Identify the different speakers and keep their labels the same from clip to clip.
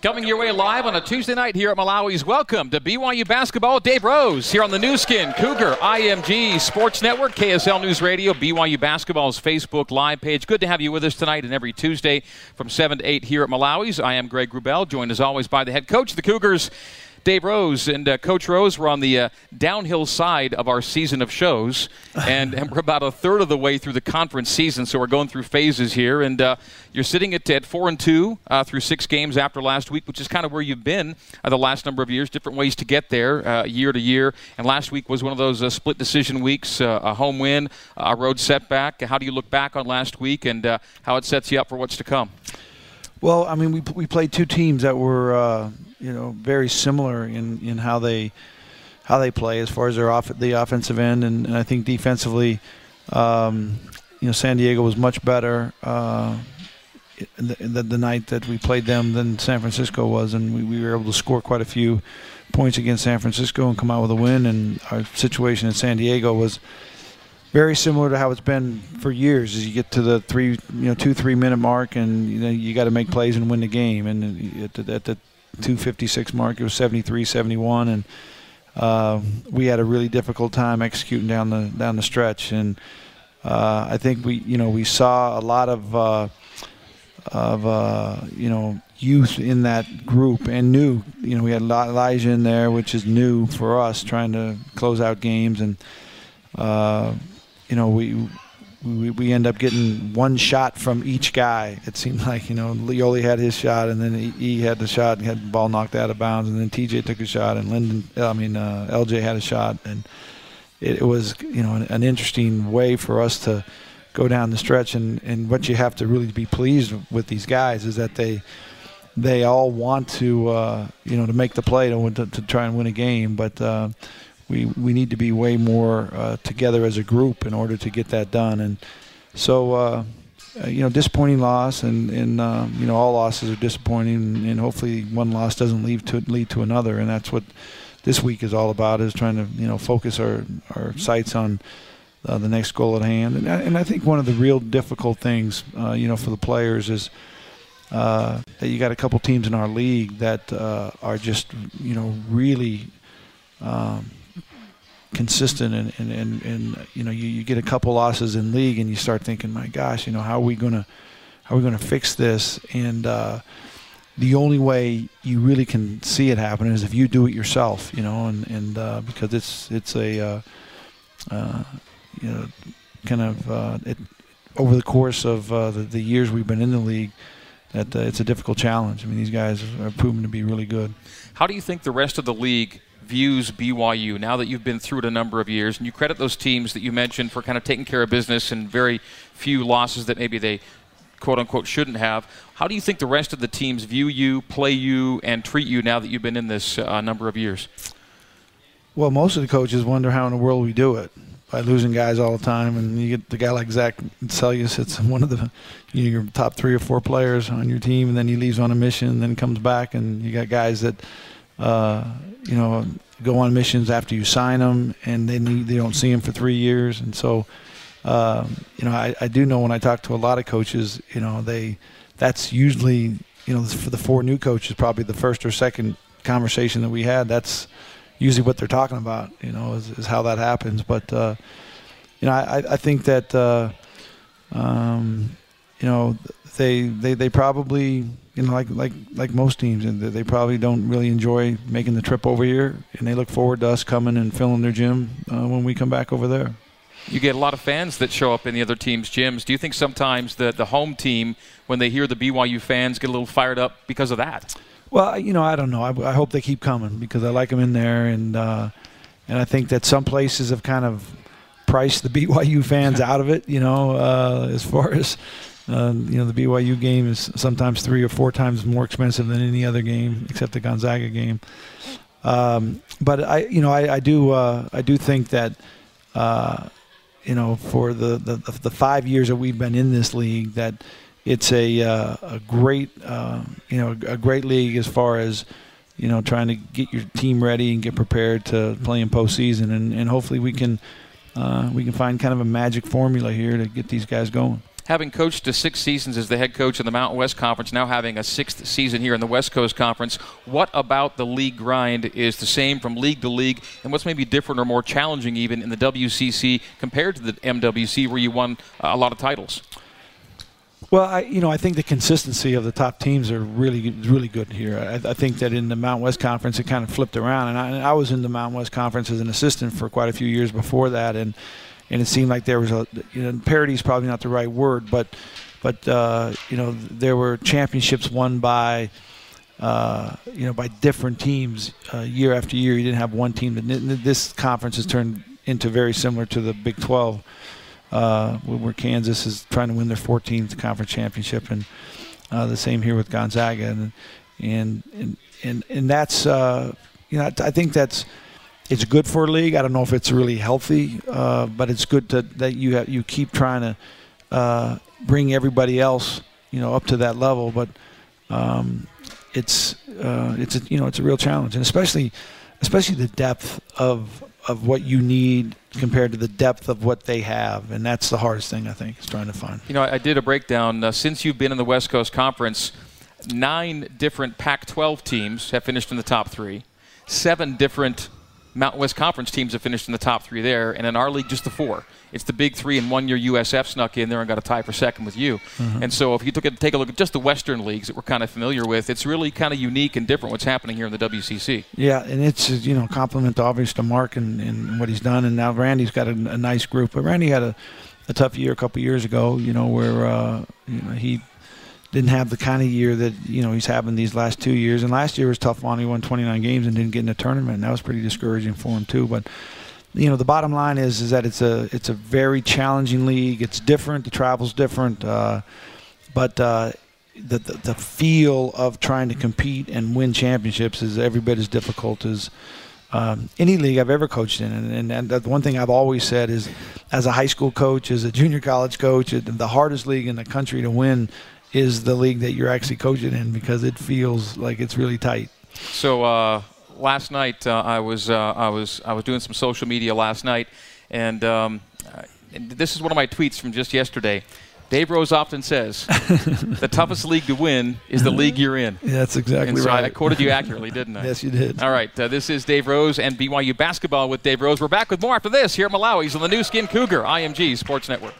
Speaker 1: Coming your way live on a Tuesday night here at Malawi's. Welcome to BYU Basketball. Dave Rose here on the Nu Skin, Cougar, IMG Sports Network, KSL News Radio, BYU Basketball's Facebook Live page. Good to have you with us tonight and every Tuesday from 7 to 8 here at Malawi's. I am Greg Wrubell, joined as always by the head coach of the Cougars, Dave Rose and uh, Coach Rose. We're on the uh, downhill side of our season of shows, and, and, we're about a third of the way through the conference season. So we're going through phases here, and uh, you're sitting at, at four and two uh, through six games after last week, which is kind of where you've been uh, the last number of years. Different ways to get there, uh, year to year. And last week was one of those split decision weeks, a home win, a road setback. How do you look back on last week and how it sets you up for what's to come?
Speaker 2: Well, I mean, we we played two teams that were uh, you know very similar in, in how they how they play as far as their off the offensive end, and, and I think defensively, um, you know, San Diego was much better uh, the, the, the, night that we played them than San Francisco was, and we, we were able to score quite a few points against San Francisco and come out with a win. And our situation in San Diego was very similar to how it's been for years. As you get to the three, you know, two three minute mark, and you know you got to make plays and win the game. And at the, at the 256 mark. It was 73, 71, and uh, we had a really difficult time executing down the down the stretch. And uh, I think we, you know, we saw a lot of uh, of uh, you know youth in that group and new. You know, we had Elijah in there, which is new for us, trying to close out games, and uh, you know we we, we end up getting one shot from each guy. It seemed like you know Yoeli had his shot, and then he, had the shot and had the ball knocked out of bounds, and then TJ took a shot, and Lyndon, I mean uh, LJ had a shot, and it, it was you know an, an, interesting way for us to go down the stretch. And, and what you have to really be pleased with these guys is that they they all want to uh, you know to make the play to, to, to try and win a game, but. Uh, we we need to be way more uh, together as a group in order to get that done. And so, uh, uh you know, disappointing loss, and and uh, you know, all losses are disappointing, and, hopefully, one loss doesn't lead to lead to another. And that's what this week is all about: is trying to you know focus our our sights on. Uh, the next goal at hand, and I, and I think one of the real difficult things, uh, you know, for the players is uh, that you got a couple teams in our league that are just, you know, really um, consistent and, and, and, and you know you, you get a couple losses in league and you start thinking my gosh you know how are we gonna how are we gonna fix this and uh, the only way you really can see it happen is if you do it yourself you know and and uh, because it's it's a uh, uh you know kind of uh, it, over the course of uh, the, the years we've been in the league that it's a difficult challenge. I mean, these guys are proven to be really good.
Speaker 1: How do you think the rest of the league views BYU now that you've been through it a number of years, and you credit those teams that you mentioned for kind of taking care of business and very few losses that maybe they quote unquote shouldn't have. How do you think the rest of the teams view you, play you, and treat you now that you've been in this uh, number of years?
Speaker 2: Well, most of the coaches wonder how in the world we do it by losing guys all the time, and you get the guy like Zach Seljaas, it's one of the you know, your top three or four players on your team, and then he leaves on a mission, and then comes back, and you got guys that uh, you know, go on missions after you sign them, and then they don't see them for three years. And so, um, you know, I, I do know when I talk to a lot of coaches, you know, they that's usually, you know, for the four new coaches, probably the first or second conversation that we had. That's usually what they're talking about, you know, is, is how that happens. But, uh, you know, I, I think that, uh, um, you know, they, they, they probably you know, like like like most teams, and they probably don't really enjoy making the trip over here, and they look forward to us coming and filling their gym uh, when we come back over there.
Speaker 1: You get a lot of fans that show up in the other team's gyms. Do you think sometimes the the home team, when they hear the BYU fans, get a little fired up because of that?
Speaker 2: Well, you know, I don't know. I, I hope they keep coming because I like them in there, and uh, and I think that some places have kind of priced the BYU fans out of it. You know, uh, as far as uh, you know, the BYU game is sometimes three or four times more expensive than any other game except the Gonzaga game. Um, but I, you know, I, I do, uh, I do think that, uh, you know, for the, the, the five years that we've been in this league, that it's a uh, a great, uh, you know, a great league as far as you know trying to get your team ready and get prepared to play in postseason, and, and hopefully we can uh, we can find kind of a magic formula here to get these guys going.
Speaker 1: Having coached to six seasons as the head coach in the Mountain West Conference, now having a sixth season here in the West Coast Conference, what about the league grind is the same from league to league, and what's maybe different or more challenging even in the WCC compared to the MWC, where you won uh, a lot of titles?
Speaker 2: Well, I, you know, I think the consistency of the top teams are really, really good here. I, I think that in the Mountain West Conference, it kind of flipped around, and I, and I was in the Mountain West Conference as an assistant for quite a few years before that, and and it seemed like there was a you know parity is probably not the right word, but but uh, you know there were championships won by uh, you know by different teams uh, year after year. You didn't have one team. This conference has turned into very similar to the Big 12, uh, where Kansas is trying to win their 14th conference championship, and uh, the same here with Gonzaga, and and and and, and that's uh, you know I think that's it's good for a league. I don't know if it's really healthy, uh, but it's good to, that you have, you keep trying to uh, bring everybody else, you know, up to that level. But um, it's uh, it's a, you know it's a real challenge, and especially especially the depth of of what you need compared to the depth of what they have, and that's the hardest thing I think is trying to find.
Speaker 1: You know, I did a breakdown uh, since you've been in the West Coast Conference. Nine different Pac-12 teams have finished in the top three. Seven different Mountain West Conference teams have finished in the top three there, and in our league, just the four. It's the big three, and one year USF snuck in there and got a tie for second with you. Mm-hmm. And so, if you took a, take a look at just the Western leagues that we're kind of familiar with, it's really kind of unique and different what's happening here in the WCC.
Speaker 2: Yeah, and it's you know compliment obvious to Mark and, and what he's done, and now Randy's got a, a nice group. But Randy had a, a tough year a couple years ago, you know, where uh, you know he didn't have the kind of year that you know he's having these last two years. And last year was tough on. He won 29 games and didn't get in a tournament. And that was pretty discouraging for him too. But you know the bottom line is is that it's a it's a very challenging league. It's different. The travel's different. Uh, but uh, the, the, the feel of trying to compete and win championships is every bit as difficult as. Um, any league I've ever coached in. And, and, and, the one thing I've always said is, as a high school coach, as a junior college coach, the hardest league in the country to win is the league that you're actually coaching in because it feels like it's really tight.
Speaker 1: So uh, last night uh, I was uh, I was I was doing some social media last night, and, um, and this is one of my tweets from just yesterday. Dave Rose often says, "The toughest league to win is the league you're in."
Speaker 2: Yeah, that's exactly
Speaker 1: and
Speaker 2: so right.
Speaker 1: I quoted you accurately, didn't I?
Speaker 2: yes, you did.
Speaker 1: All right, uh, this is Dave Rose and BYU basketball with Dave Rose. We're back with more after this here at Malawi's on the Nu Skin Cougar IMG Sports Network.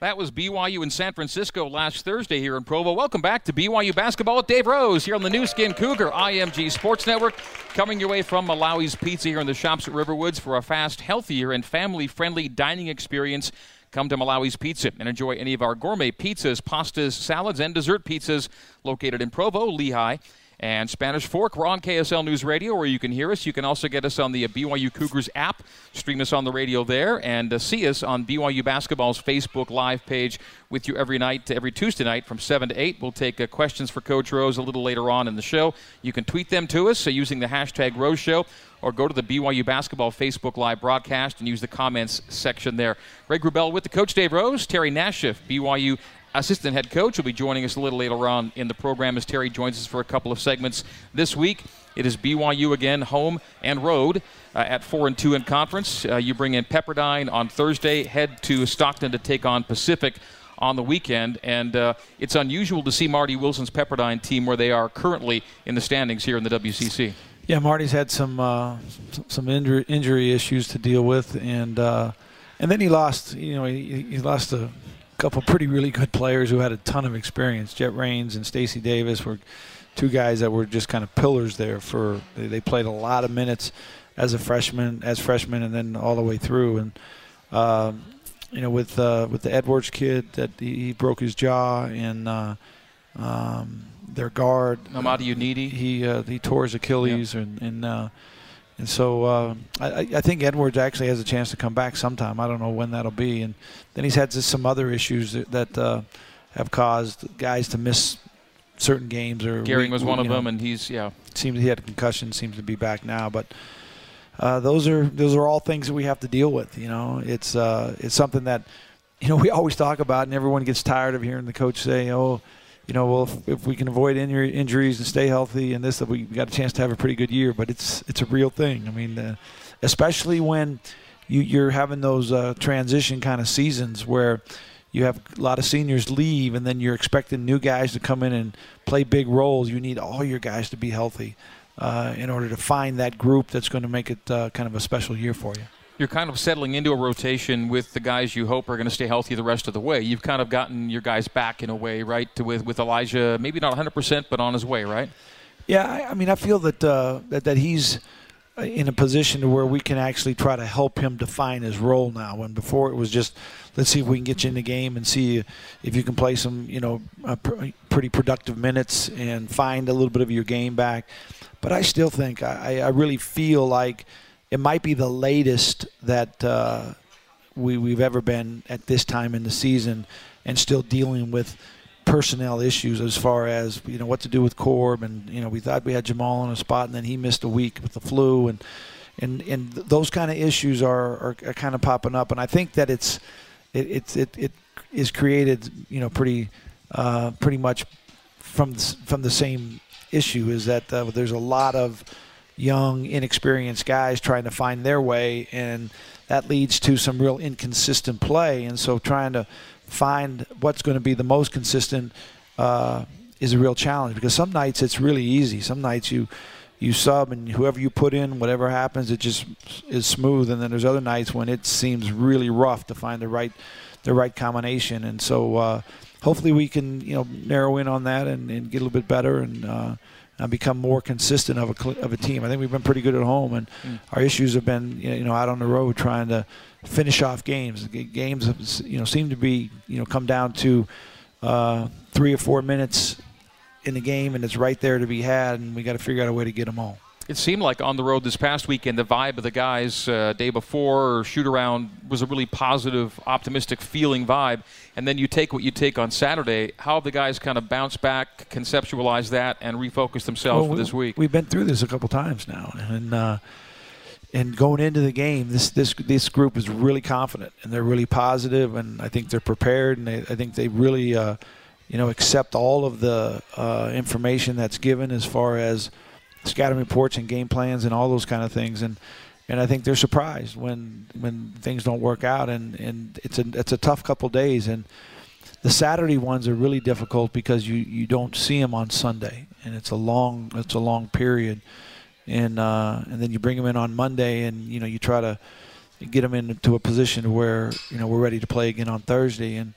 Speaker 1: That was BYU in San Francisco last Thursday here in Provo. Welcome back to BYU basketball with Dave Rose here on the Nu Skin Cougar IMG Sports Network. Coming your way from Malawi's Pizza here in the shops at Riverwoods for a fast, healthier, and family friendly dining experience. Come to Malawi's Pizza and enjoy any of our gourmet pizzas, pastas, salads, and dessert pizzas located in Provo, Lehi, and Spanish Fork. We're on KSL News Radio where you can hear us. You can also get us on the BYU Cougars app, stream us on the radio there, and uh, see us on BYU Basketball's Facebook Live page with you every night, every Tuesday night from 7 to 8. We'll take uh, questions for Coach Rose a little later on in the show. You can tweet them to us uh, using the hashtag Rose Show or go to the BYU Basketball Facebook Live broadcast and use the comments section there. Greg Wrubell with the coach Dave Rose, Terry Nashif, BYU assistant head coach, will be joining us a little later on in the program as Terry joins us for a couple of segments this week. It is BYU again, home and road uh, at four and two in conference. Uh, you bring in Pepperdine on Thursday, head to Stockton to take on Pacific on the weekend, and uh, it's unusual to see Marty Wilson's Pepperdine team where they are currently in the standings here in the WCC.
Speaker 2: Yeah, Marty's had some uh, some injury, injury issues to deal with, and uh, and then he lost. You know, he, he lost a couple pretty really good players who had a ton of experience. Jett Raines and Stacy Davis were two guys that were just kind of pillars there for they, played a lot of minutes as a freshman as freshmen and then all the way through. And um, you know with uh, with the Edwards kid that he, he broke his jaw and uh, um, their guard.
Speaker 1: Amadi Udenyi
Speaker 2: he uh, he tore his Achilles and, and uh, and so uh, I, I, think Edwards actually has a chance to come back sometime. I don't know when that'll be. And then he's had some other issues that, that uh, have caused guys to miss certain games. Or
Speaker 1: Gehring was one of know, them, and he's yeah.
Speaker 2: Seems he had a concussion. Seems to be back now, but. Uh, those are those are all things that we have to deal with. You know, it's uh, it's something that you know we always talk about, and everyone gets tired of hearing the coach say, "Oh, you know, well, if, if we can avoid injuries and stay healthy and this, we got a chance to have a pretty good year. But it's it's a real thing. I mean, uh, especially when you, you're having those uh, transition kind of seasons where you have a lot of seniors leave, and then you're expecting new guys to come in and play big roles. You need all your guys to be healthy uh, in order to find that group that's going to make it uh, kind of a special year for you.
Speaker 1: You're kind of settling into a rotation with the guys you hope are going to stay healthy the rest of the way. You've kind of gotten your guys back in a way, right? To, with with Elijah, maybe not 100%, but on his way, right?
Speaker 2: Yeah, I, I mean, I feel that uh, that that he's in a position to where we can actually try to help him define his role now. When before it was just, let's see if we can get you in the game and see if you can play some, you know, uh, pr- pretty productive minutes and find a little bit of your game back. But I still think I, I really feel like it might be the latest that uh, we, we've ever been at this time in the season, and still dealing with personnel issues as far as you know what to do with Corb, and you know we thought we had Jamal on a spot, and then he missed a week with the flu, and and and those kind of issues are, are, are kind of popping up, and I think that it's it it it, it is created you know pretty uh, pretty much from from the same issue is that uh, there's a lot of young inexperienced guys trying to find their way and that leads to some real inconsistent play and so trying to find what's going to be the most consistent uh, is a real challenge because some nights it's really easy. Some nights you you sub and whoever you put in, whatever happens, it just is smooth. And then there's other nights when it seems really rough to find the right the right combination. And so uh, hopefully we can you know narrow in on that and, and get a little bit better and. Uh, and become more consistent of a of a team. I think we've been pretty good at home, and mm. our issues have been you know out on the road trying to finish off games. Games, you know, seem to be, you know, come down to uh, three or four minutes in the game, and it's right there to be had, and we got to figure out a way to get them all.
Speaker 1: It seemed like on the road this past weekend, the vibe of the guys uh, day before or shoot around was a really positive, optimistic feeling vibe. And then you take what you take on Saturday. How have the guys kind of bounce back, conceptualize that, and refocus themselves well, for this week?
Speaker 2: We've been through this a couple times now, and uh, and going into the game, this this this group is really confident and they're really positive, and I think they're prepared, and they, I think they really, uh, you know, accept all of the uh, information that's given as far as scouting reports and game plans and all those kind of things, and and I think they're surprised when when things don't work out, and and it's a it's a tough couple days, and the Saturday ones are really difficult because you you don't see them on Sunday, and it's a long it's a long period. And uh, and then you bring them in on Monday, and you know you try to get them into a position where you know we're ready to play again on Thursday, and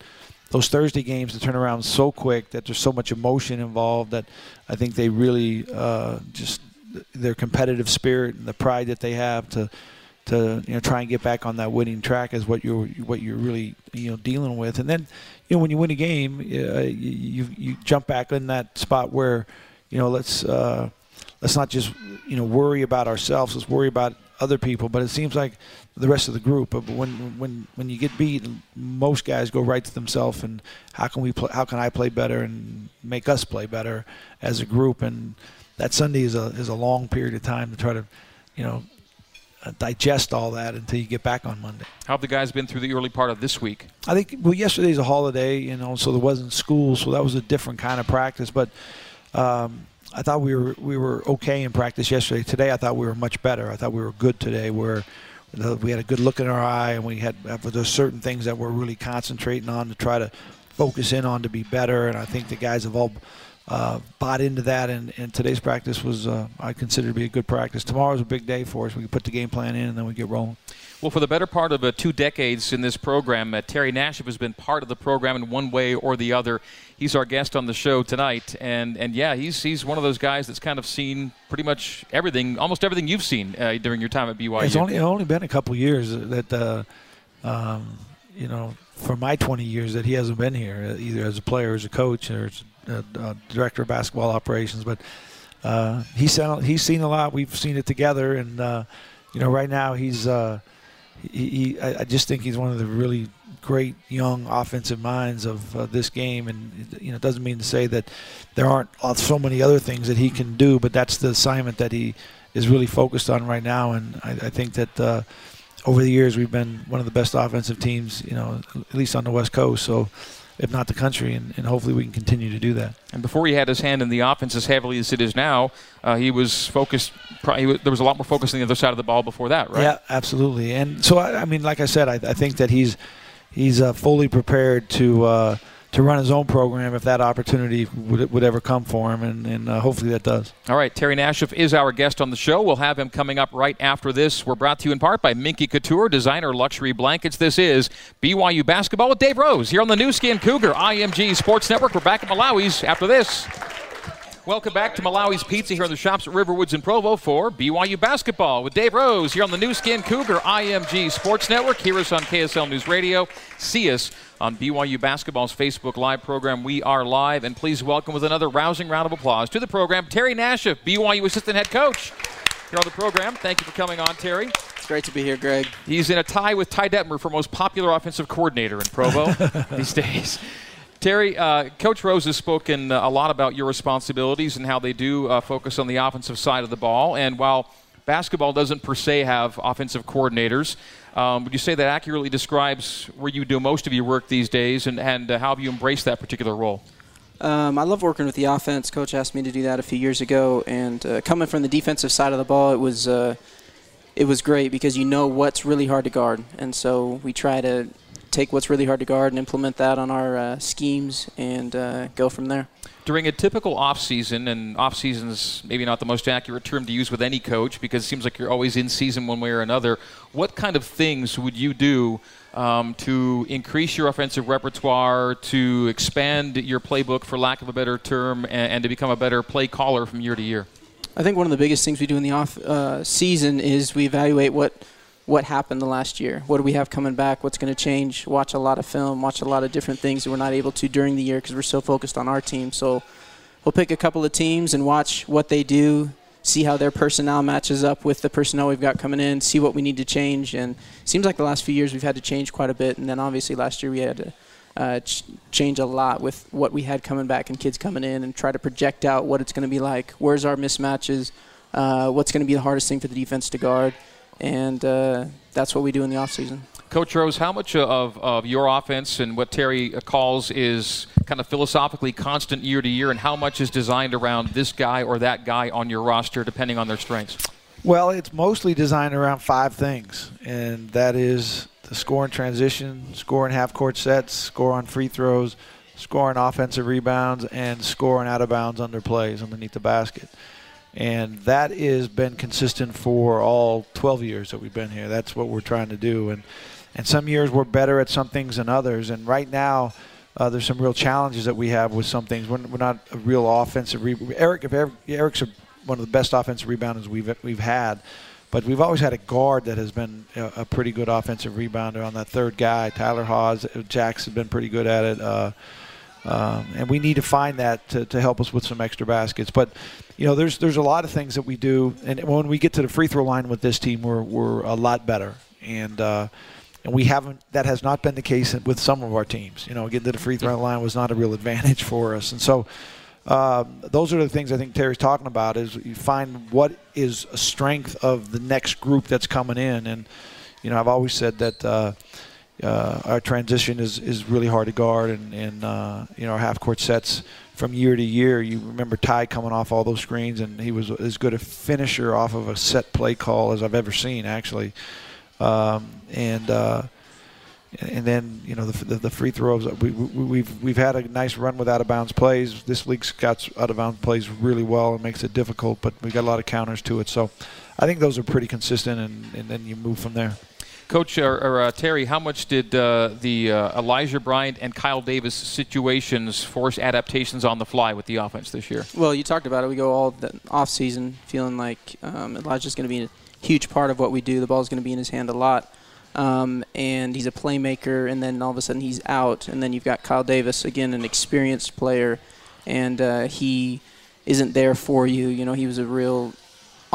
Speaker 2: those Thursday games to turn around so quick that there's so much emotion involved that I think they really uh, just their competitive spirit and the pride that they have to to you know try and get back on that winning track is what you're what you're really you know dealing with, and then you know when you win a game, uh, you you jump back in that spot where you know let's. Uh, let's not just you know worry about ourselves. Let's worry about other people. But it seems like the rest of the group. But when when when you get beat, most guys go right to themselves and how can we play? How can I play better and make us play better as a group? And that Sunday is a is a long period of time to try to, you know. Uh, digest all that until you get back on Monday.
Speaker 1: How have the guys been through the early part of this week?
Speaker 2: I think well, yesterday's a holiday, you know, so there wasn't school, so that was a different kind of practice. But um, I thought we were we were okay in practice yesterday. Today, I thought we were much better. I thought we were good today. Where we had a good look in our eye, and we had there's certain things that we're really concentrating on to try to focus in on to be better. And I think the guys have all uh, bought into that. And, and today's practice was uh, I consider to be a good practice. Tomorrow's a big day for us. We can put the game plan in, and then we get rolling.
Speaker 1: Well, for the better part of uh, two decades in this program, uh, Terry Nashif has been part of the program in one way or the other. He's our guest on the show tonight, and and yeah, he's he's one of those guys that's kind of seen pretty much everything, almost everything you've seen uh, during your time at BYU.
Speaker 2: It's only only been a couple years that, uh, um, you know, for my 20 years that he hasn't been here, uh, either as a player, as a coach, or as a, a director of basketball operations. But uh, he's he's seen a lot. We've seen it together, and you know, right now he's he, he, I just think he's one of the really great young offensive minds of uh, this game, and you know, it doesn't mean to say that there aren't so many other things that he can do, but that's the assignment that he is really focused on right now, and I, I think that. Uh, over the years, we've been one of the best offensive teams, you know, at least on the West Coast. So, if not the country, and, and hopefully we can continue to do that.
Speaker 1: And before he had his hand in the offense as heavily as it is now, uh, he was focused. He there was a lot more focus on the other side of the ball before that, right?
Speaker 2: Yeah, absolutely. And so I, I mean, like I said, I, I think that he's he's uh, fully prepared to uh, to run his own program if that opportunity would, would ever come for him, and, and uh, hopefully that does.
Speaker 1: All right, Terry Nashif is our guest on the show. We'll have him coming up right after this. We're brought to you in part by Minky Couture, designer luxury blankets. This is BYU basketball with Dave Rose here on the Nu Skin Cougar IMG Sports Network. We're back at Malawi's after this. Welcome back to Malawi's Pizza here in the shops at Riverwoods in Provo for BYU basketball with Dave Rose here on the Nu Skin Cougar IMG Sports Network. Hear us on KSL News Radio. See us on BYU Basketball's Facebook Live program. We are live, and please welcome with another rousing round of applause to the program Terry Nashif, BYU Assistant Head Coach. Here on the program. Thank you for coming on, Terry.
Speaker 3: It's great to be here, Greg.
Speaker 1: He's in a tie with Ty Detmer for most popular offensive coordinator in Provo these days. Terry, uh, Coach Rose has spoken uh, a lot about your responsibilities and how they do uh, focus on the offensive side of the ball. And while basketball doesn't per se have offensive coordinators, um, would you say that accurately describes where you do most of your work these days and, and uh, how have you embraced that particular role?
Speaker 3: Um, I love working with the offense. Coach asked me to do that a few years ago, and uh, coming from the defensive side of the ball, it was uh, it was great because you know what's really hard to guard, and so we try to take what's really hard to guard and implement that on our uh, schemes and uh, go from there.
Speaker 1: During a typical off season, and off season is maybe not the most accurate term to use with any coach because it seems like you're always in season one way or another. What kind of things would you do um, to increase your offensive repertoire, to expand your playbook, for lack of a better term, and, and to become a better play caller from year to year?
Speaker 3: I think one of the biggest things we do in the off uh, season is we evaluate what what happened the last year. What do we have coming back? What's going to change? Watch a lot of film, watch a lot of different things that we're not able to during the year because we're so focused on our team. So we'll pick a couple of teams and watch what they do, see how their personnel matches up with the personnel we've got coming in, see what we need to change. And it seems like the last few years we've had to change quite a bit. And then obviously last year we had to uh, ch- change a lot with what we had coming back and kids coming in and try to project out what it's going to be like. Where's our mismatches? Uh, what's going to be the hardest thing for the defense to guard? And uh, that's what we do in the offseason.
Speaker 1: Coach Rose, how much of, of your offense and what Terry calls is kind of philosophically constant year to year, and how much is designed around this guy or that guy on your roster, depending on their strengths?
Speaker 2: Well, it's mostly designed around five things, and that is the score in transition, score in half court sets, score on free throws, score on offensive rebounds, and score on out of bounds under plays underneath the basket and that has been consistent for all 12 years that we've been here. That's what we're trying to do, and and some years we're better at some things than others. And right now, uh, there's some real challenges that we have with some things. We're, we're not a real offensive. Re- Eric, if Eric, Eric's a, one of the best offensive rebounders we've we've had. But we've always had a guard that has been a, pretty good offensive rebounder on that third guy. Tyler Haws, Jack's has been pretty good at it. Uh, um, and we need to find that to, to help us with some extra baskets. But you know, there's there's a lot of things that we do, and when we get to the free throw line with this team, we're we're a lot better, and uh, and we haven't. That has not been the case with some of our teams. You know, getting to the free throw line was not a real advantage for us, and so. Um, those are the things I think Terry's talking about. Is you find what is a strength of the next group that's coming in, and you know I've always said that uh, uh, our transition is, is really hard to guard, and, and uh, you know our half court sets from year to year. You remember Ty coming off all those screens, and he was as good a finisher off of a set play call as I've ever seen, actually. Um, and uh, and then you know the, the, the free throws. We, we, we've we've had a nice run with out of bounds plays. This league's got out of bounds plays really well. and makes it difficult, but we got a lot of counters to it. So I think those are pretty consistent, and, and then you move from there.
Speaker 1: Coach or, or uh, Terry, how much did uh, the uh, Elijah Bryant and Kyle Davis situations force adaptations on the fly with the offense this year?
Speaker 3: Well, you talked about it. We go all the off season feeling like um, Elijah's going to be a huge part of what we do. The ball's going to be in his hand a lot. Um, and he's a playmaker, and then all of a sudden he's out, and then you've got Kyle Davis again, an experienced player, and uh, he isn't there for you. You know, he was a real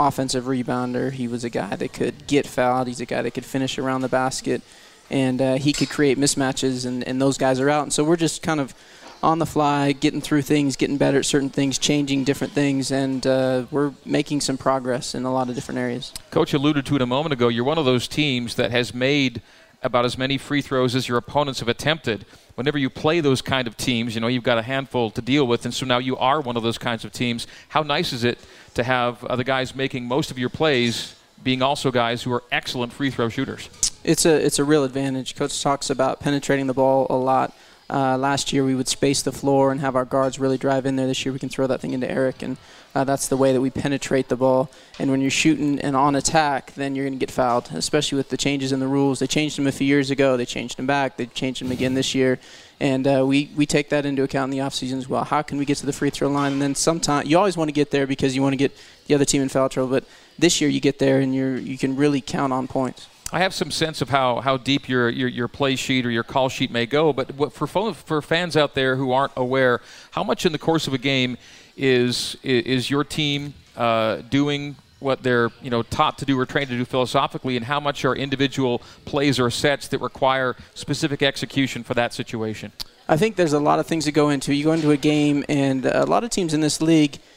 Speaker 3: offensive rebounder. He was a guy that could get fouled. He's a guy that could finish around the basket, and uh, he could create mismatches. And, and those guys are out. And so we're just kind of on the fly, getting through things, getting better at certain things, changing different things, and uh, we're making some progress in a lot of different areas.
Speaker 1: Coach alluded to it a moment ago. You're one of those teams that has made about as many free throws as your opponents have attempted. Whenever you play those kind of teams, you know you've got a handful to deal with, and so now you are one of those kinds of teams. How nice is it to have the guys making most of your plays being also guys who are excellent free throw shooters?
Speaker 3: It's a it's a real advantage. Coach talks about penetrating the ball a lot. Uh, last year we would space the floor and have our guards really drive in there. This year we can throw that thing into Eric, and uh, that's the way that we penetrate the ball. And when you're shooting and on attack, then you're going to get fouled, especially with the changes in the rules. They changed them a few years ago. They changed them back. They changed them again this year. And uh, we, we take that into account in the offseason as well. How can we get to the free throw line? And then sometimes you always want to get there because you want to get the other team in foul trouble. But this year you get there and you're, you can really count on points.
Speaker 1: I have some sense of how, how deep your, your, your play sheet or your call sheet may go, but for, for fans out there who aren't aware, how much in the course of a game is, is your team uh, doing what they're you know taught to do or trained to do philosophically, and how much are individual plays or sets that require specific execution for that situation?
Speaker 3: I think there's a lot of things that go into. You go into a game, and a lot of teams in this league –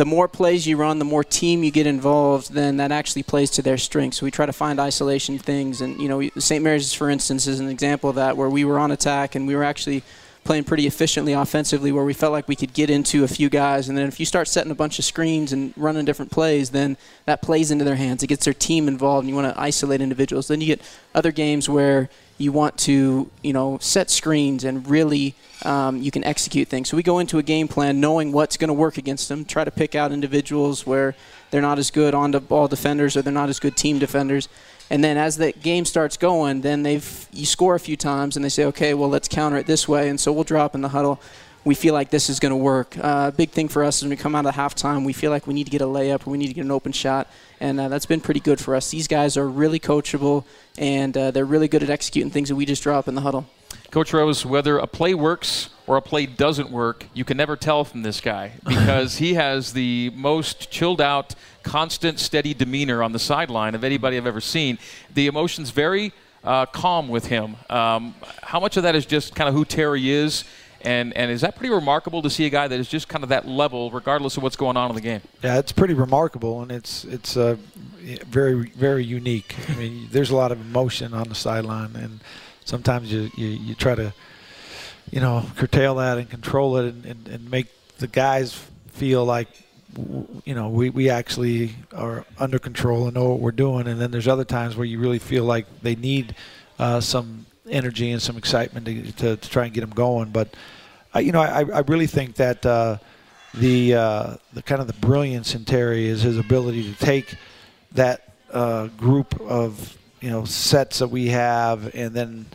Speaker 3: the more plays you run, the more team you get involved, then that actually plays to their strengths. So we try to find isolation things, and you know, St. Mary's, for instance, is an example of that, where we were on attack and we were actually playing pretty efficiently offensively, where we felt like we could get into a few guys, and then if you start setting a bunch of screens and running different plays, then that plays into their hands. It gets their team involved, and you want to isolate individuals. Then you get other games where you want to, you know, set screens and really um, you can execute things. So we go into a game plan knowing what's going to work against them. Try to pick out individuals where they're not as good on the ball defenders or they're not as good team defenders. And then as the game starts going, then they've you score a few times and they say, okay, well let's counter it this way. And so we'll drop in the huddle. We feel like this is going to work. A uh, big thing for us is when we come out of halftime, we feel like we need to get a layup we need to get an open shot and uh, that's been pretty good for us. These guys are really coachable, and uh, they're really good at executing things that we just drop in the huddle.
Speaker 1: Coach Rose, whether a play works or a play doesn't work, you can never tell from this guy because he has the most chilled out, constant, steady demeanor on the sideline of anybody I've ever seen. The emotions very uh, calm with him. Um, how much of that is just kind of who Terry is? And, and is that pretty remarkable to see a guy that is just kind of that level, regardless of what's going on in the game?
Speaker 2: Yeah, it's pretty remarkable, and it's it's uh, very very unique. I mean, there's a lot of emotion on the sideline, and sometimes you, you, you try to, you know, curtail that and control it, and, and, and make the guys feel like you know we, we actually are under control and know what we're doing and then there's other times where you really feel like they need uh, some energy and some excitement to, to, to try and get them going. But I, you know, I, I really think that uh, the uh, the kind of the brilliance in Terry is his ability to take that uh, group of you know sets that we have and then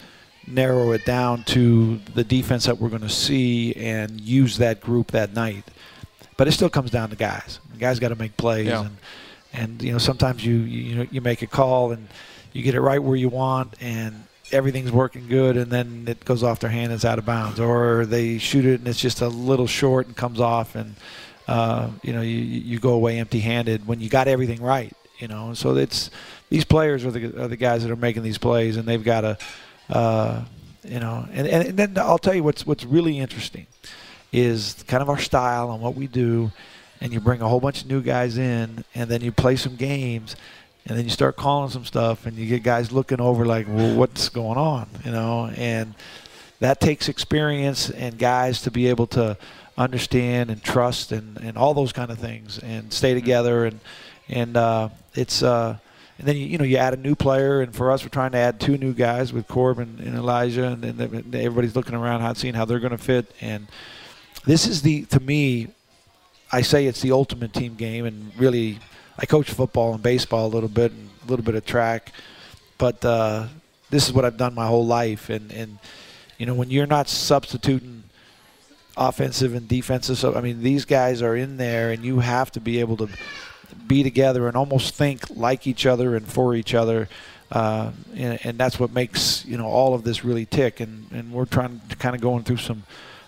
Speaker 2: narrow it down to the defense that we're going to see and use that group that night. But it still comes down to guys. The guys got to make plays
Speaker 1: yeah.
Speaker 2: and and you know sometimes you you you make a call and you get it right where you want and everything's working good and then it goes off their hand and it's out of bounds or they shoot it and it's just a little short and comes off and uh, you know you, you go away empty handed when you got everything right you know so it's these players are the, are the guys that are making these plays and they've got to uh, you know and, and then I'll tell you what's what's really interesting is kind of our style and what we do and you bring a whole bunch of new guys in and then you play some games and then you start calling some stuff and you get guys looking over like well what's going on you know and that takes experience and guys to be able to understand and trust and, and all those kind of things and stay mm-hmm. together and and uh, it's uh, and then you, you know you add a new player and for us we're trying to add two new guys with Corbin and Elijah and, and everybody's looking around how seeing how they're going to fit and this is the to me I say it's the ultimate team game and really I coach football and baseball a little bit and a little bit of track, but uh, this is what I've done my whole life. And, and you know, when you're not substituting offensive and defensive, so I mean, these guys are in there, and you have to be able to be together and almost think like each other and for each other. Uh, and, and, that's what makes you know all of this really tick. And, and we're trying to kind of going through some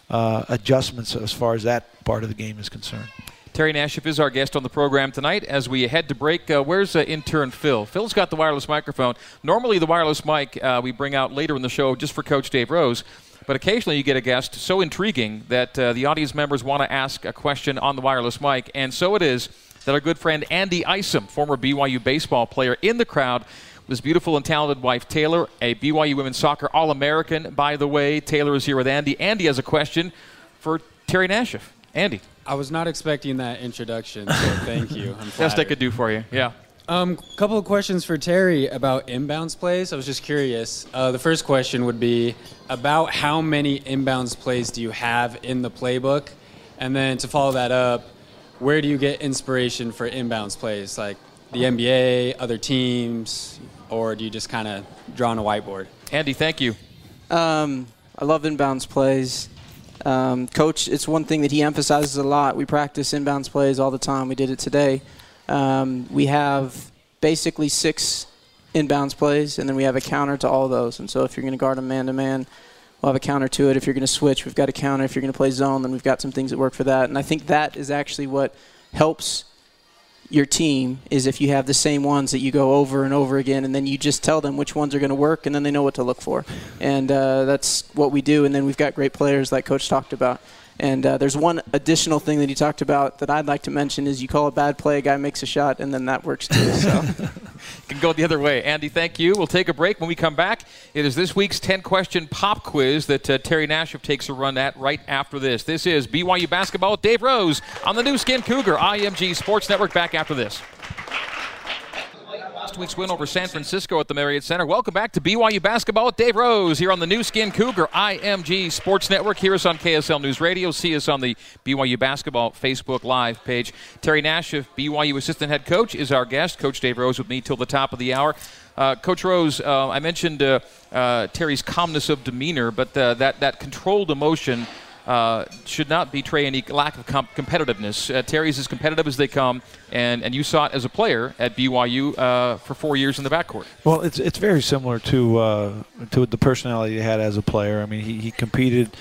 Speaker 2: uh, adjustments as far as that part of the game is concerned.
Speaker 1: Terry Nashif is our guest on the program tonight. As we head to break, uh, where's uh, intern Phil? Phil's got the wireless microphone. Normally, the wireless mic uh, we bring out later in the show just for Coach Dave Rose. But occasionally you get a guest so intriguing that uh, the audience members want to ask a question on the wireless mic. And so it is that our good friend Andy Isom, former BYU baseball player, in the crowd with his beautiful and talented wife, Taylor, a BYU women's soccer All American, by the way. Taylor is here with Andy. Andy has a question for Terry Nashif. Andy.
Speaker 4: I was not expecting that introduction, so thank you. I'm
Speaker 1: Best I could do for you. Yeah.
Speaker 4: Um, couple of questions for Terry about inbounds plays. I was just curious. Uh, the first question would be about how many inbounds plays do you have in the playbook, and then to follow that up, where do you get inspiration for inbounds plays, like the NBA, other teams, or do you just kind of draw on a whiteboard?
Speaker 1: Andy, thank you.
Speaker 3: Um, I love inbounds plays. Um, coach, it's one thing that he emphasizes a lot. We practice inbounds plays all the time. We did it today. Um, we have basically six inbounds plays, and then we have a counter to all those. And so if you're going to guard a man to man, we'll have a counter to it. If you're going to switch, we've got a counter. If you're going to play zone, then we've got some things that work for that. And I think that is actually what helps your team is if you have the same ones that you go over and over again, and then you just tell them which ones are going to work, and then they know what to look for. And uh, that's what we do. And then we've got great players like Coach talked about. And uh, there's one additional thing that he talked about that I'd like to mention is you call a bad play, a guy makes a shot, and then that works too. So.
Speaker 1: can go the other way. Andy, thank you. We'll take a break. When we come back, it is this week's 10-question pop quiz that uh, Terry Nashif takes a run at right after this. This is BYU basketball with Dave Rose on the Nu Skin Cougar IMG Sports Network. Back after this week's win over San Francisco at the Marriott Center. Welcome back to BYU basketball with Dave Rose here on the Nu Skin Cougar IMG Sports Network. Hear us on KSL News Radio. See us on the BYU basketball Facebook Live page. Terry Nashif, BYU assistant head coach, is our guest. Coach Dave Rose with me till the top of the hour. Uh, coach Rose, uh, I mentioned uh, uh Terry's calmness of demeanor, but uh, that that controlled emotion uh, should not betray any lack of com- competitiveness. Uh, Terry's as competitive as they come, and, and you saw it as a player at BYU uh, for four years in the backcourt.
Speaker 2: Well, it's it's very similar to uh, to the personality he had as a player. I mean, he, he competed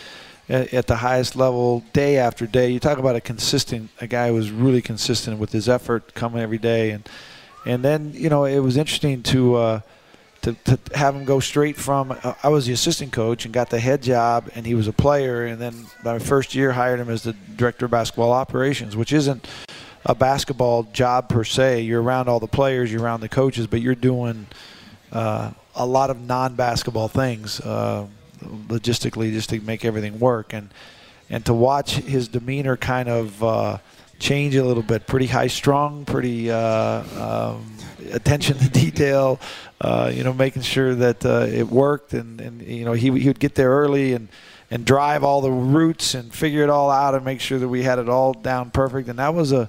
Speaker 2: at, at, the highest level day after day. You talk about a consistent, a guy who was really consistent with his effort coming every day, and and then you know it was interesting to uh, to, to have him go straight from uh, I was the assistant coach and got the head job, and he was a player, and then my first year hired him as the director of basketball operations, which isn't a basketball job per se. You're around all the players, you're around the coaches, but you're doing uh, a lot of non-basketball things uh, logistically just to make everything work, and and to watch his demeanor kind of uh, change a little bit, pretty high strung, pretty uh, um, attention to detail uh, you know, making sure that uh, it worked, and, and you know he he would get there early and and drive all the routes and figure it all out and make sure that we had it all down perfect, and that was a.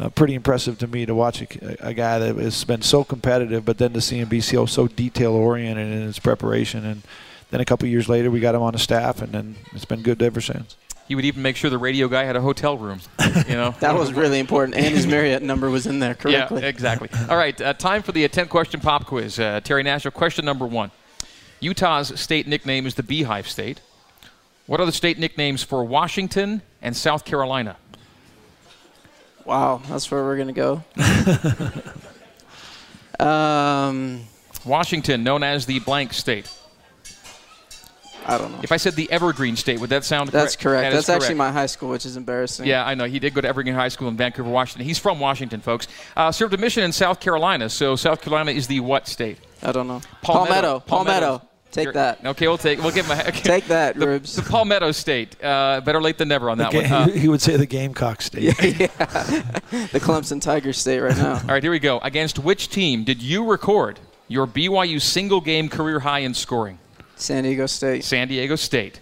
Speaker 2: Uh, pretty impressive to me to watch a, a, guy that has been so competitive, but then to see him so detail oriented in his preparation. And then a couple years later, we got him on the staff, and then it's been good ever since
Speaker 1: he would even make sure the radio guy had a hotel room. You know,
Speaker 3: that was really important, and his Marriott number was in there correctly.
Speaker 1: Yeah, exactly. All right, uh, time for the uh, 10 question pop quiz. Uh, Terry Nashif, question number one: Utah's state nickname is the Beehive State. What are the state nicknames for Washington and South Carolina?
Speaker 3: Wow, that's where we're gonna go. um,
Speaker 1: Washington, known as the blank state.
Speaker 3: I don't know.
Speaker 1: If I said the Evergreen State, would that sound
Speaker 3: That's
Speaker 1: correct?
Speaker 3: correct. That That's actually my high school, which is embarrassing.
Speaker 1: Yeah, I know. He did go to Evergreen High School in Vancouver, Washington. He's from Washington, folks. Uh, served a mission in South Carolina. So South Carolina is the what state?
Speaker 3: I don't know. Palmetto. Palmetto. Palmetto. Take You're, that.
Speaker 1: Okay, we'll take. We'll give him a. Okay.
Speaker 3: Take that,
Speaker 1: the,
Speaker 3: Ribs.
Speaker 1: The Palmetto State. Uh, better late than never on that one. Uh,
Speaker 2: he would say the Gamecock State. yeah,
Speaker 3: yeah. the Clemson Tiger State right now. All
Speaker 1: right, here we go. Against which team did you record your BYU single game career high in scoring?
Speaker 3: San Diego State.
Speaker 1: San Diego State.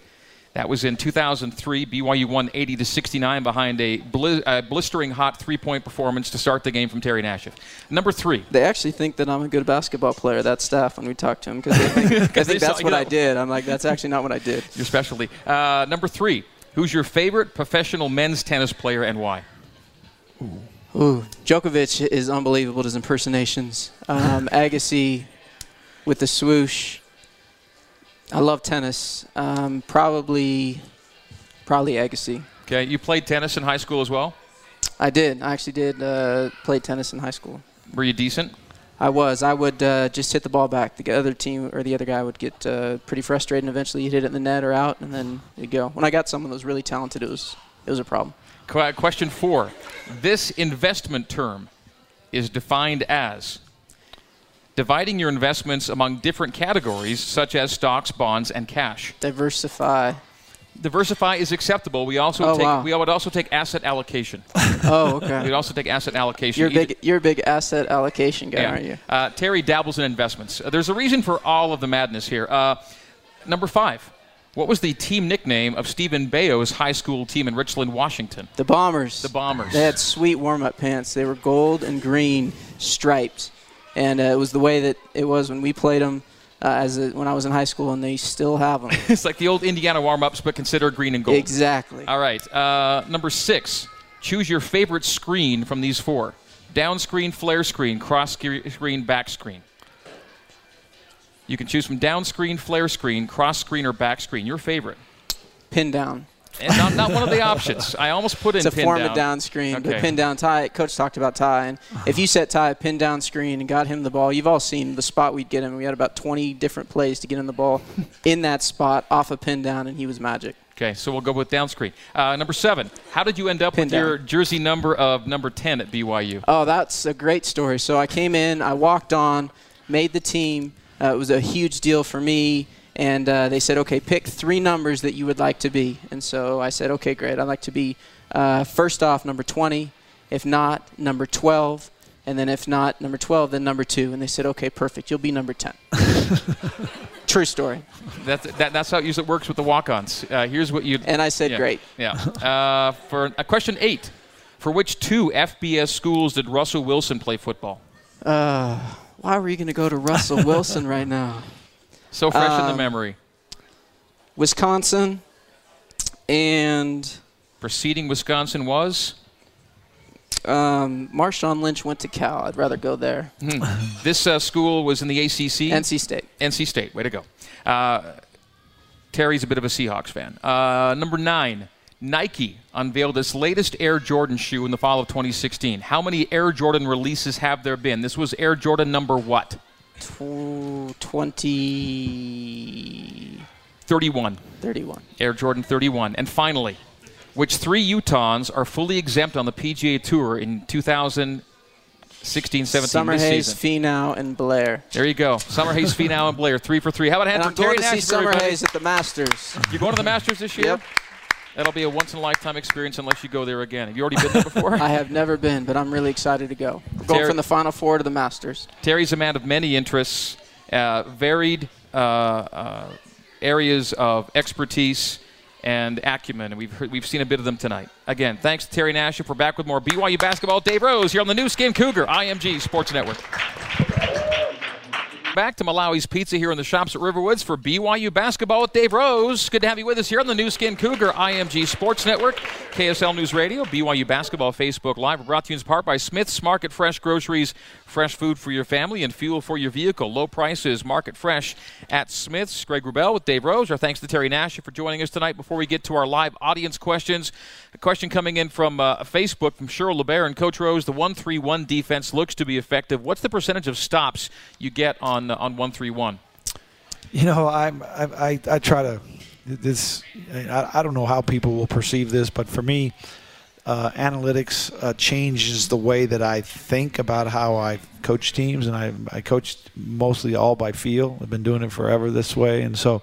Speaker 1: That was in 2003. BYU won 80 to 69 behind a blistering hot three-point performance to start the game from Terry Nashif. Number three.
Speaker 3: They actually think that I'm a good basketball player. That staff when we talk to them because they think, they think that's what I did. I'm like, that's actually not what I did.
Speaker 1: Your specialty. Uh, number three. Who's your favorite professional men's tennis player and why?
Speaker 3: Ooh. Ooh, Djokovic is unbelievable at his impersonations. Um, Agassi with the swoosh. I love tennis. Um, probably, probably Agassi.
Speaker 1: Okay, you played tennis in high school as well.
Speaker 3: I did. I actually did uh, play tennis in high school.
Speaker 1: Were you decent?
Speaker 3: I was. I would uh, just hit the ball back. The other team or the other guy would get uh, pretty frustrated, and eventually you'd hit it in the net or out, and then you'd go. When I got someone that was really talented, it was it was a problem.
Speaker 1: Question four: This investment term is defined as dividing your investments among different categories such as stocks, bonds, and cash.
Speaker 3: Diversify.
Speaker 1: Diversify is acceptable. We also
Speaker 3: Oh,
Speaker 1: take
Speaker 3: wow.
Speaker 1: we would also take asset allocation.
Speaker 3: Oh, okay.
Speaker 1: We'd also take asset allocation.
Speaker 3: You're a big. You're a big asset allocation guy,
Speaker 1: Yeah.
Speaker 3: aren't you?
Speaker 1: Uh, Terry dabbles in investments. Uh, there's a reason for all of the madness here. Uh, number five. What was the team nickname of Stephen Bayo's high school team in Richland, Washington?
Speaker 3: The Bombers.
Speaker 1: The Bombers.
Speaker 3: They had sweet warm-up pants. They were gold and green striped, and uh, it was the way that it was when we played them uh, as a, when I was in high school, and they still have them.
Speaker 1: it's like the old Indiana warm-ups, but consider green and gold.
Speaker 3: exactly.
Speaker 1: All right. Uh, number six. Choose your favorite screen from these four: down screen, flare screen, cross screen, back screen. You can choose from down screen, flare screen, cross screen, or back screen. Your favorite.
Speaker 3: Pin down.
Speaker 1: And not, not one of the options. I almost put in
Speaker 3: It's a
Speaker 1: pin
Speaker 3: form
Speaker 1: down.
Speaker 3: of down screen,
Speaker 1: Okay.
Speaker 3: but pin down Ty. Coach talked about Ty, and if you set a pin down screen and got him the ball, you've all seen the spot we'd get him. We had about 20 different plays to get him the ball in that spot off a pin down, and he was magic.
Speaker 1: Okay, so we'll go with down screen. Uh, number seven. How did you end up
Speaker 3: Pin
Speaker 1: with your
Speaker 3: down.
Speaker 1: jersey number of number 10 at BYU?
Speaker 3: Oh, that's a great story. So I came in, I walked on, made the team. Uh, it was a huge deal for me. And uh, they said, okay, pick three numbers that you would like to be. And so I said, okay, great. I'd like to be, uh, first off, number 20. If not, number 12. And then if not, number 12, then number 2. And they said, okay, perfect. You'll be number 10. True story.
Speaker 1: That's, that, that's how it usually works with the walk-ons. Uh, here's what you.
Speaker 3: And I said,
Speaker 1: yeah,
Speaker 3: great.
Speaker 1: Yeah. Uh, for uh, question eight, for which two FBS schools did Russell Wilson play football?
Speaker 3: Uh, why were you going to go to Russell Wilson right now?
Speaker 1: So fresh in the
Speaker 3: Um,
Speaker 1: memory.
Speaker 3: Wisconsin and
Speaker 1: Preceding Wisconsin was
Speaker 3: Um, Marshawn Lynch went to Cal. I'd rather go there.
Speaker 1: this uh, school was in the ACC.
Speaker 3: NC State.
Speaker 1: NC State. Way to go. Uh, Terry's a bit of a Seahawks fan. Uh, number nine, Nike unveiled its latest Air Jordan shoe in the fall of 2016. How many Air Jordan releases have there been? This was Air Jordan number what?
Speaker 3: Tw- 20,
Speaker 1: 31.
Speaker 3: 31.
Speaker 1: Air Jordan 31. And finally, which three Utahns are fully exempt on the PGA Tour in 2016 17
Speaker 3: Summer
Speaker 1: this
Speaker 3: Hayes,
Speaker 1: season?
Speaker 3: Finau, and Blair.
Speaker 1: There you go. Summerhays, Finau, and Blair. Three for three. How about a hand
Speaker 3: And
Speaker 1: for
Speaker 3: I'm
Speaker 1: Terry
Speaker 3: going to see Summer
Speaker 1: everybody?
Speaker 3: Hayes at the Masters.
Speaker 1: You going to the Masters this year?
Speaker 3: Yep.
Speaker 1: That'll be a once in a lifetime experience unless you go there again. Have you already been there before?
Speaker 3: I have never been, but I'm really excited to go. Going
Speaker 1: Terry-
Speaker 3: from the Final Four to the Masters.
Speaker 1: Terry's a man of many interests, uh, varied uh, uh, areas of expertise and acumen, and we've heard, we've seen a bit of them tonight. Again, thanks to Terry Nash. We're back with more BYU basketball. Dave Rose here on the Nu Skin Cougar IMG Sports Network. Back to Malawi's Pizza here in the shops at Riverwoods for BYU basketball with Dave Rose. Good to have you with us here on the Nu Skin Cougar IMG Sports Network, KSL News Radio, BYU basketball Facebook Live. We're brought to you in part by Smith's Market Fresh Groceries, fresh food for your family and fuel for your vehicle. Low prices, market fresh at Smith's. Greg Wrubell with Dave Rose. Our thanks to Terry Nash for joining us tonight. Before we get to our live audience questions, a question coming in from uh, Facebook from Cheryl LeBaron. Coach Rose, the 1 3 1 defense looks to be effective. What's the percentage of stops you get on, uh, on one three one?
Speaker 2: You know, I'm, I, I, I try to this. I, I don't know how people will perceive this, but for me, uh, analytics uh, changes the way that I think about how I coach teams, and I, I coach mostly all by feel. I've been doing it forever this way, and so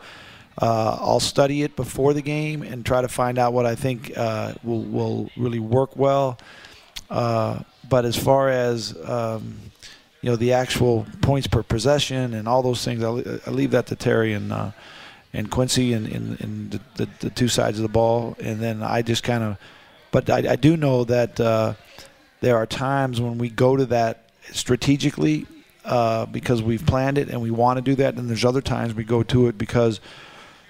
Speaker 2: uh, I'll study it before the game and try to find out what I think uh, will will really work well. Uh, but as far as um, you know, the actual points per possession and all those things, I, I leave that to Terry and uh, and Quincy and, and, and the, the, the two sides of the ball, and then I just kind of. But I, I do know that uh, there are times when we go to that strategically uh, because we've planned it and we want to do that, and there's other times we go to it because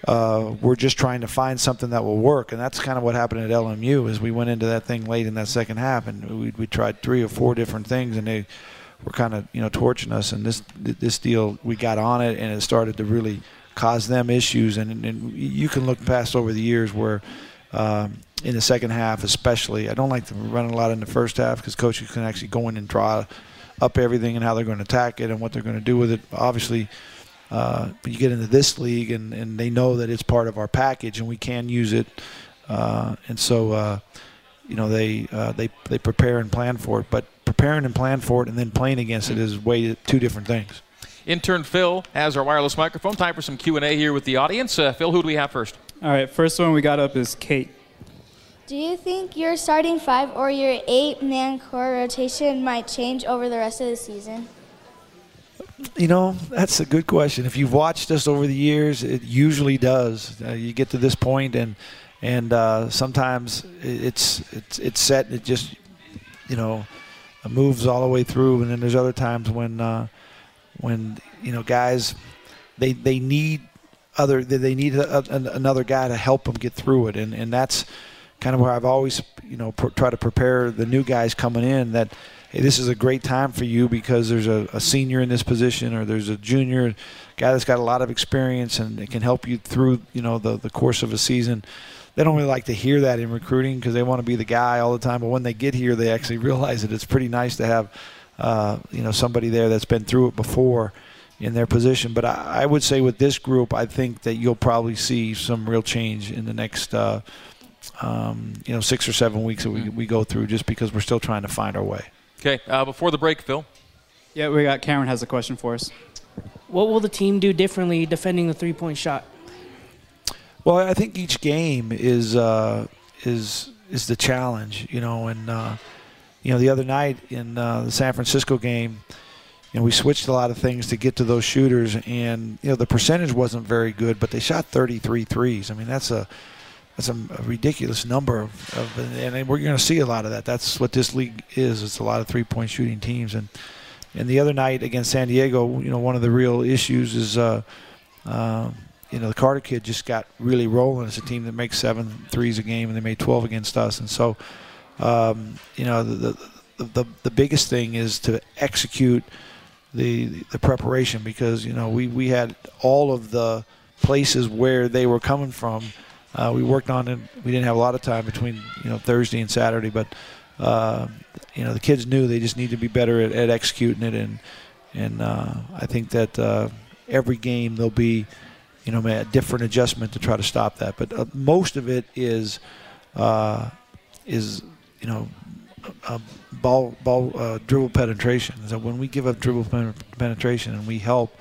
Speaker 2: uh, we're just trying to find something that will work, and that's kind of what happened at LMU. Is we went into that thing late in that second half, and we, we tried three or four different things, and they were kind of you know torching us. And this this deal, we got on it, and it started to really cause them issues. And, and you can look past over the years where. Um, in the second half, especially, I don't like to run a lot in the first half because coaches can actually go in and draw up everything and how they're going to attack it and what they're going to do with it. Obviously, uh, you get into this league and, and they know that it's part of our package and we can use it. Uh, and so, uh, you know, they, uh, they, they prepare and plan for it. But preparing and plan for it and then playing against it is way two different things.
Speaker 1: Intern Phil has our wireless microphone. Time for some Q&A here with the audience. Uh, Phil, who do we have first?
Speaker 5: All right, first one we got up is Kate.
Speaker 6: Do you think your starting five or your eight man core rotation might change over the rest of the season?
Speaker 2: You know, that's a good question. If you've watched us over the years, it usually does. Uh, you get to this point, and and uh, sometimes it's it's it's set. And it just you know moves all the way through, and then there's other times when uh, when you know guys they they need other they need a, a, another guy to help them get through it, and and that's kind of where I've always you know pr- try to prepare the new guys coming in that hey, this is a great time for you because there's a, a, senior in this position or there's a junior guy that's got a lot of experience and it can help you through you know the, the course of a season. They don't really like to hear that in recruiting because they want to be the guy all the time but when they get here they actually realize that it's pretty nice to have uh, you know somebody there that's been through it before in their position. But I, I, would say with this group I think that you'll probably see some real change in the next uh, um, you know six or seven weeks that we, we go through just because we're still trying to find our way
Speaker 1: Okay, uh, before the break, Phil.
Speaker 5: Yeah, we got Cameron has a question for us.
Speaker 7: What will the team do differently defending the three point shot?
Speaker 2: Well, I think each game is uh, is is the challenge, you know. And uh, you know, the other night in uh, the San Francisco game, you know, we switched a lot of things to get to those shooters, and you know, the percentage wasn't very good, but they shot 33 threes. I mean, that's a that's a, a ridiculous number of, of and we're going to see a lot of that. That's what this league is. It's a lot of three-point shooting teams, and and the other night against San Diego, you know, one of the real issues is. Uh, uh, you know, the Carter kid just got really rolling. It's a team that makes seven threes a game, and they made 12 against us. And so, um, you know, the, the, the the biggest thing is to execute the the preparation because you know we we had all of the places where they were coming from uh, we worked on it. We didn't have a lot of time between you know Thursday and Saturday, but uh, you know the kids knew they just need to be better at, at executing it, and and uh, I think that uh, every game there'll be you know a different adjustment to try to stop that. But uh, most of it is uh, is you know ball ball dribble penetration. So when we give up dribble penetration and we help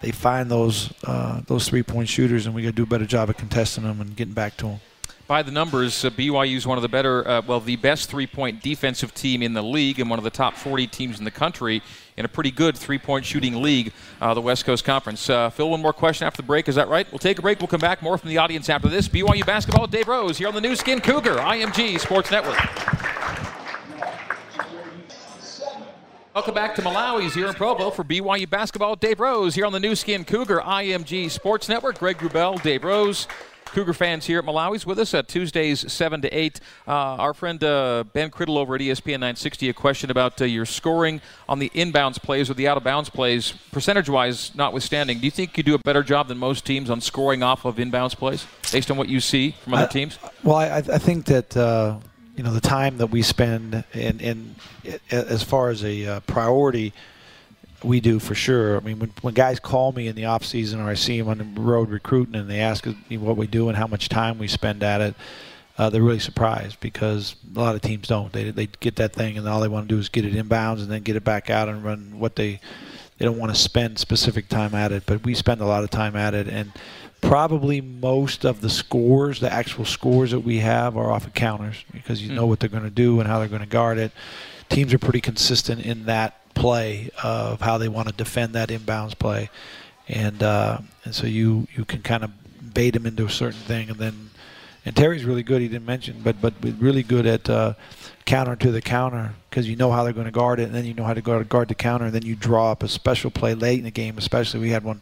Speaker 2: they find those uh, those three point shooters, and we got to do a better job of contesting them and getting back to them.
Speaker 1: By the numbers, uh, BYU is one of the better, uh, well, the best three point defensive team in the league and one of the top 40 teams in the country in a pretty good three point shooting league, uh, the West Coast Conference. Uh, Phil, one more question after the break. Is that right? We'll take a break. We'll come back. More from the audience after this. BYU basketball, Dave Rose here on the Nu Skin Cougar, IMG Sports Network. Welcome back to Malawi's here in Provo for BYU basketball. Dave Rose here on the Nu Skin Cougar IMG Sports Network. Greg Wrubell, Dave Rose. Cougar fans here at Malawi's with us at Tuesdays 7 to 8. Uh, our friend uh, Ben Criddle over at ESPN 960, a question about uh, your scoring on the inbounds plays or the out of bounds plays, percentage wise notwithstanding. Do you think you do a better job than most teams on scoring off of inbounds plays based on what you see from other teams?
Speaker 2: Well, I, I think that uh, you know the time that we spend and and as far as a uh, priority we do for sure. I mean when, when guys call me in the off season or i see them on the road recruiting and they ask me what we do and how much time we spend at it uh, they're really surprised because a lot of teams don't. They, they get that thing and all they want to do is get it inbounds and then get it back out and run what they they don't want to spend specific time at it. But we spend a lot of time at it and probably most of the scores, the actual scores that we have, are off of counters because you mm. know what they're going to do and how they're going to guard it. Teams are pretty consistent in that play of how they want to defend that inbounds play, and uh, and so you you can kind of bait them into a certain thing, and then and Terry's really good. He didn't mention, but but really good at uh, counter to the counter because you know how they're going to guard it, and then you know how to guard, guard the counter, and then you draw up a special play late in the game. Especially we had one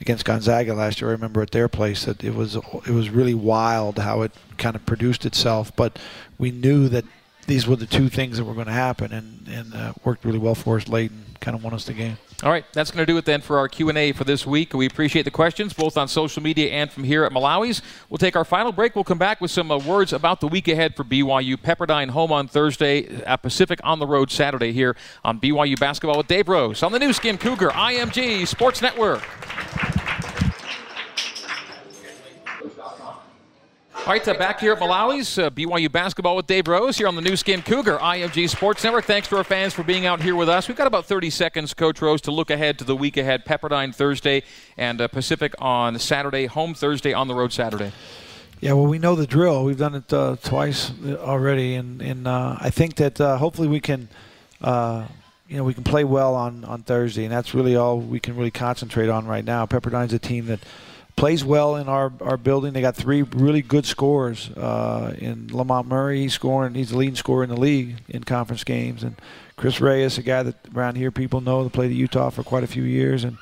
Speaker 2: against Gonzaga last year. I remember at their place that it was it was really wild how it kind of produced itself. But we knew that these were the two things that were going to happen, and and uh, worked really well for us late and kind of won us the game.
Speaker 1: All right, that's going to do it then for our Q&A for this week. We appreciate the questions both on social media and from here at Malawi's. We'll take our final break. We'll come back with some uh, words about the week ahead for BYU. Pepperdine home on Thursday, at Pacific on the road Saturday here on BYU basketball with Dave Rose on the Nu Skin Cougar IMG Sports Network. All right, uh, back here at Malawi's uh, BYU basketball with Dave Rose here on the Nu Skin Cougar IMG Sports Network. Thanks to our fans for being out here with us. We've got about 30 seconds, Coach Rose, to look ahead to the week ahead. Pepperdine Thursday and uh, Pacific on Saturday. Home Thursday, on the road Saturday.
Speaker 2: Yeah, well, we know the drill. We've done it uh, twice already, and and uh, I think that uh, hopefully we can, you know, we can play well on on Thursday, and that's really all we can really concentrate on right now. Pepperdine's a team that plays well in our, our building. They got three really good scorers uh, in Lamond Murray. He's scoring. He's the leading scorer in the league in conference games, and Chris Reyes, a guy that around here people know, that played at Utah for quite a few years, and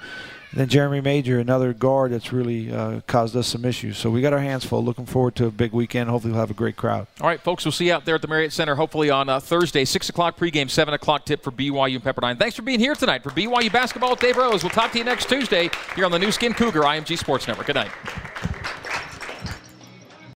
Speaker 2: then Jeremy Major, another guard that's really uh, caused us some issues. So we got our hands full. Looking forward to a big weekend. Hopefully we'll have a great crowd.
Speaker 1: All right, folks, we'll see you out there at the Marriott Center hopefully on uh, Thursday, 6 o'clock pregame, 7 o'clock tip for BYU and Pepperdine. Thanks for being here tonight for BYU Basketball with Dave Rose. We'll talk to you next Tuesday here on the Nu Skin Cougar IMG Sports Network. Good night.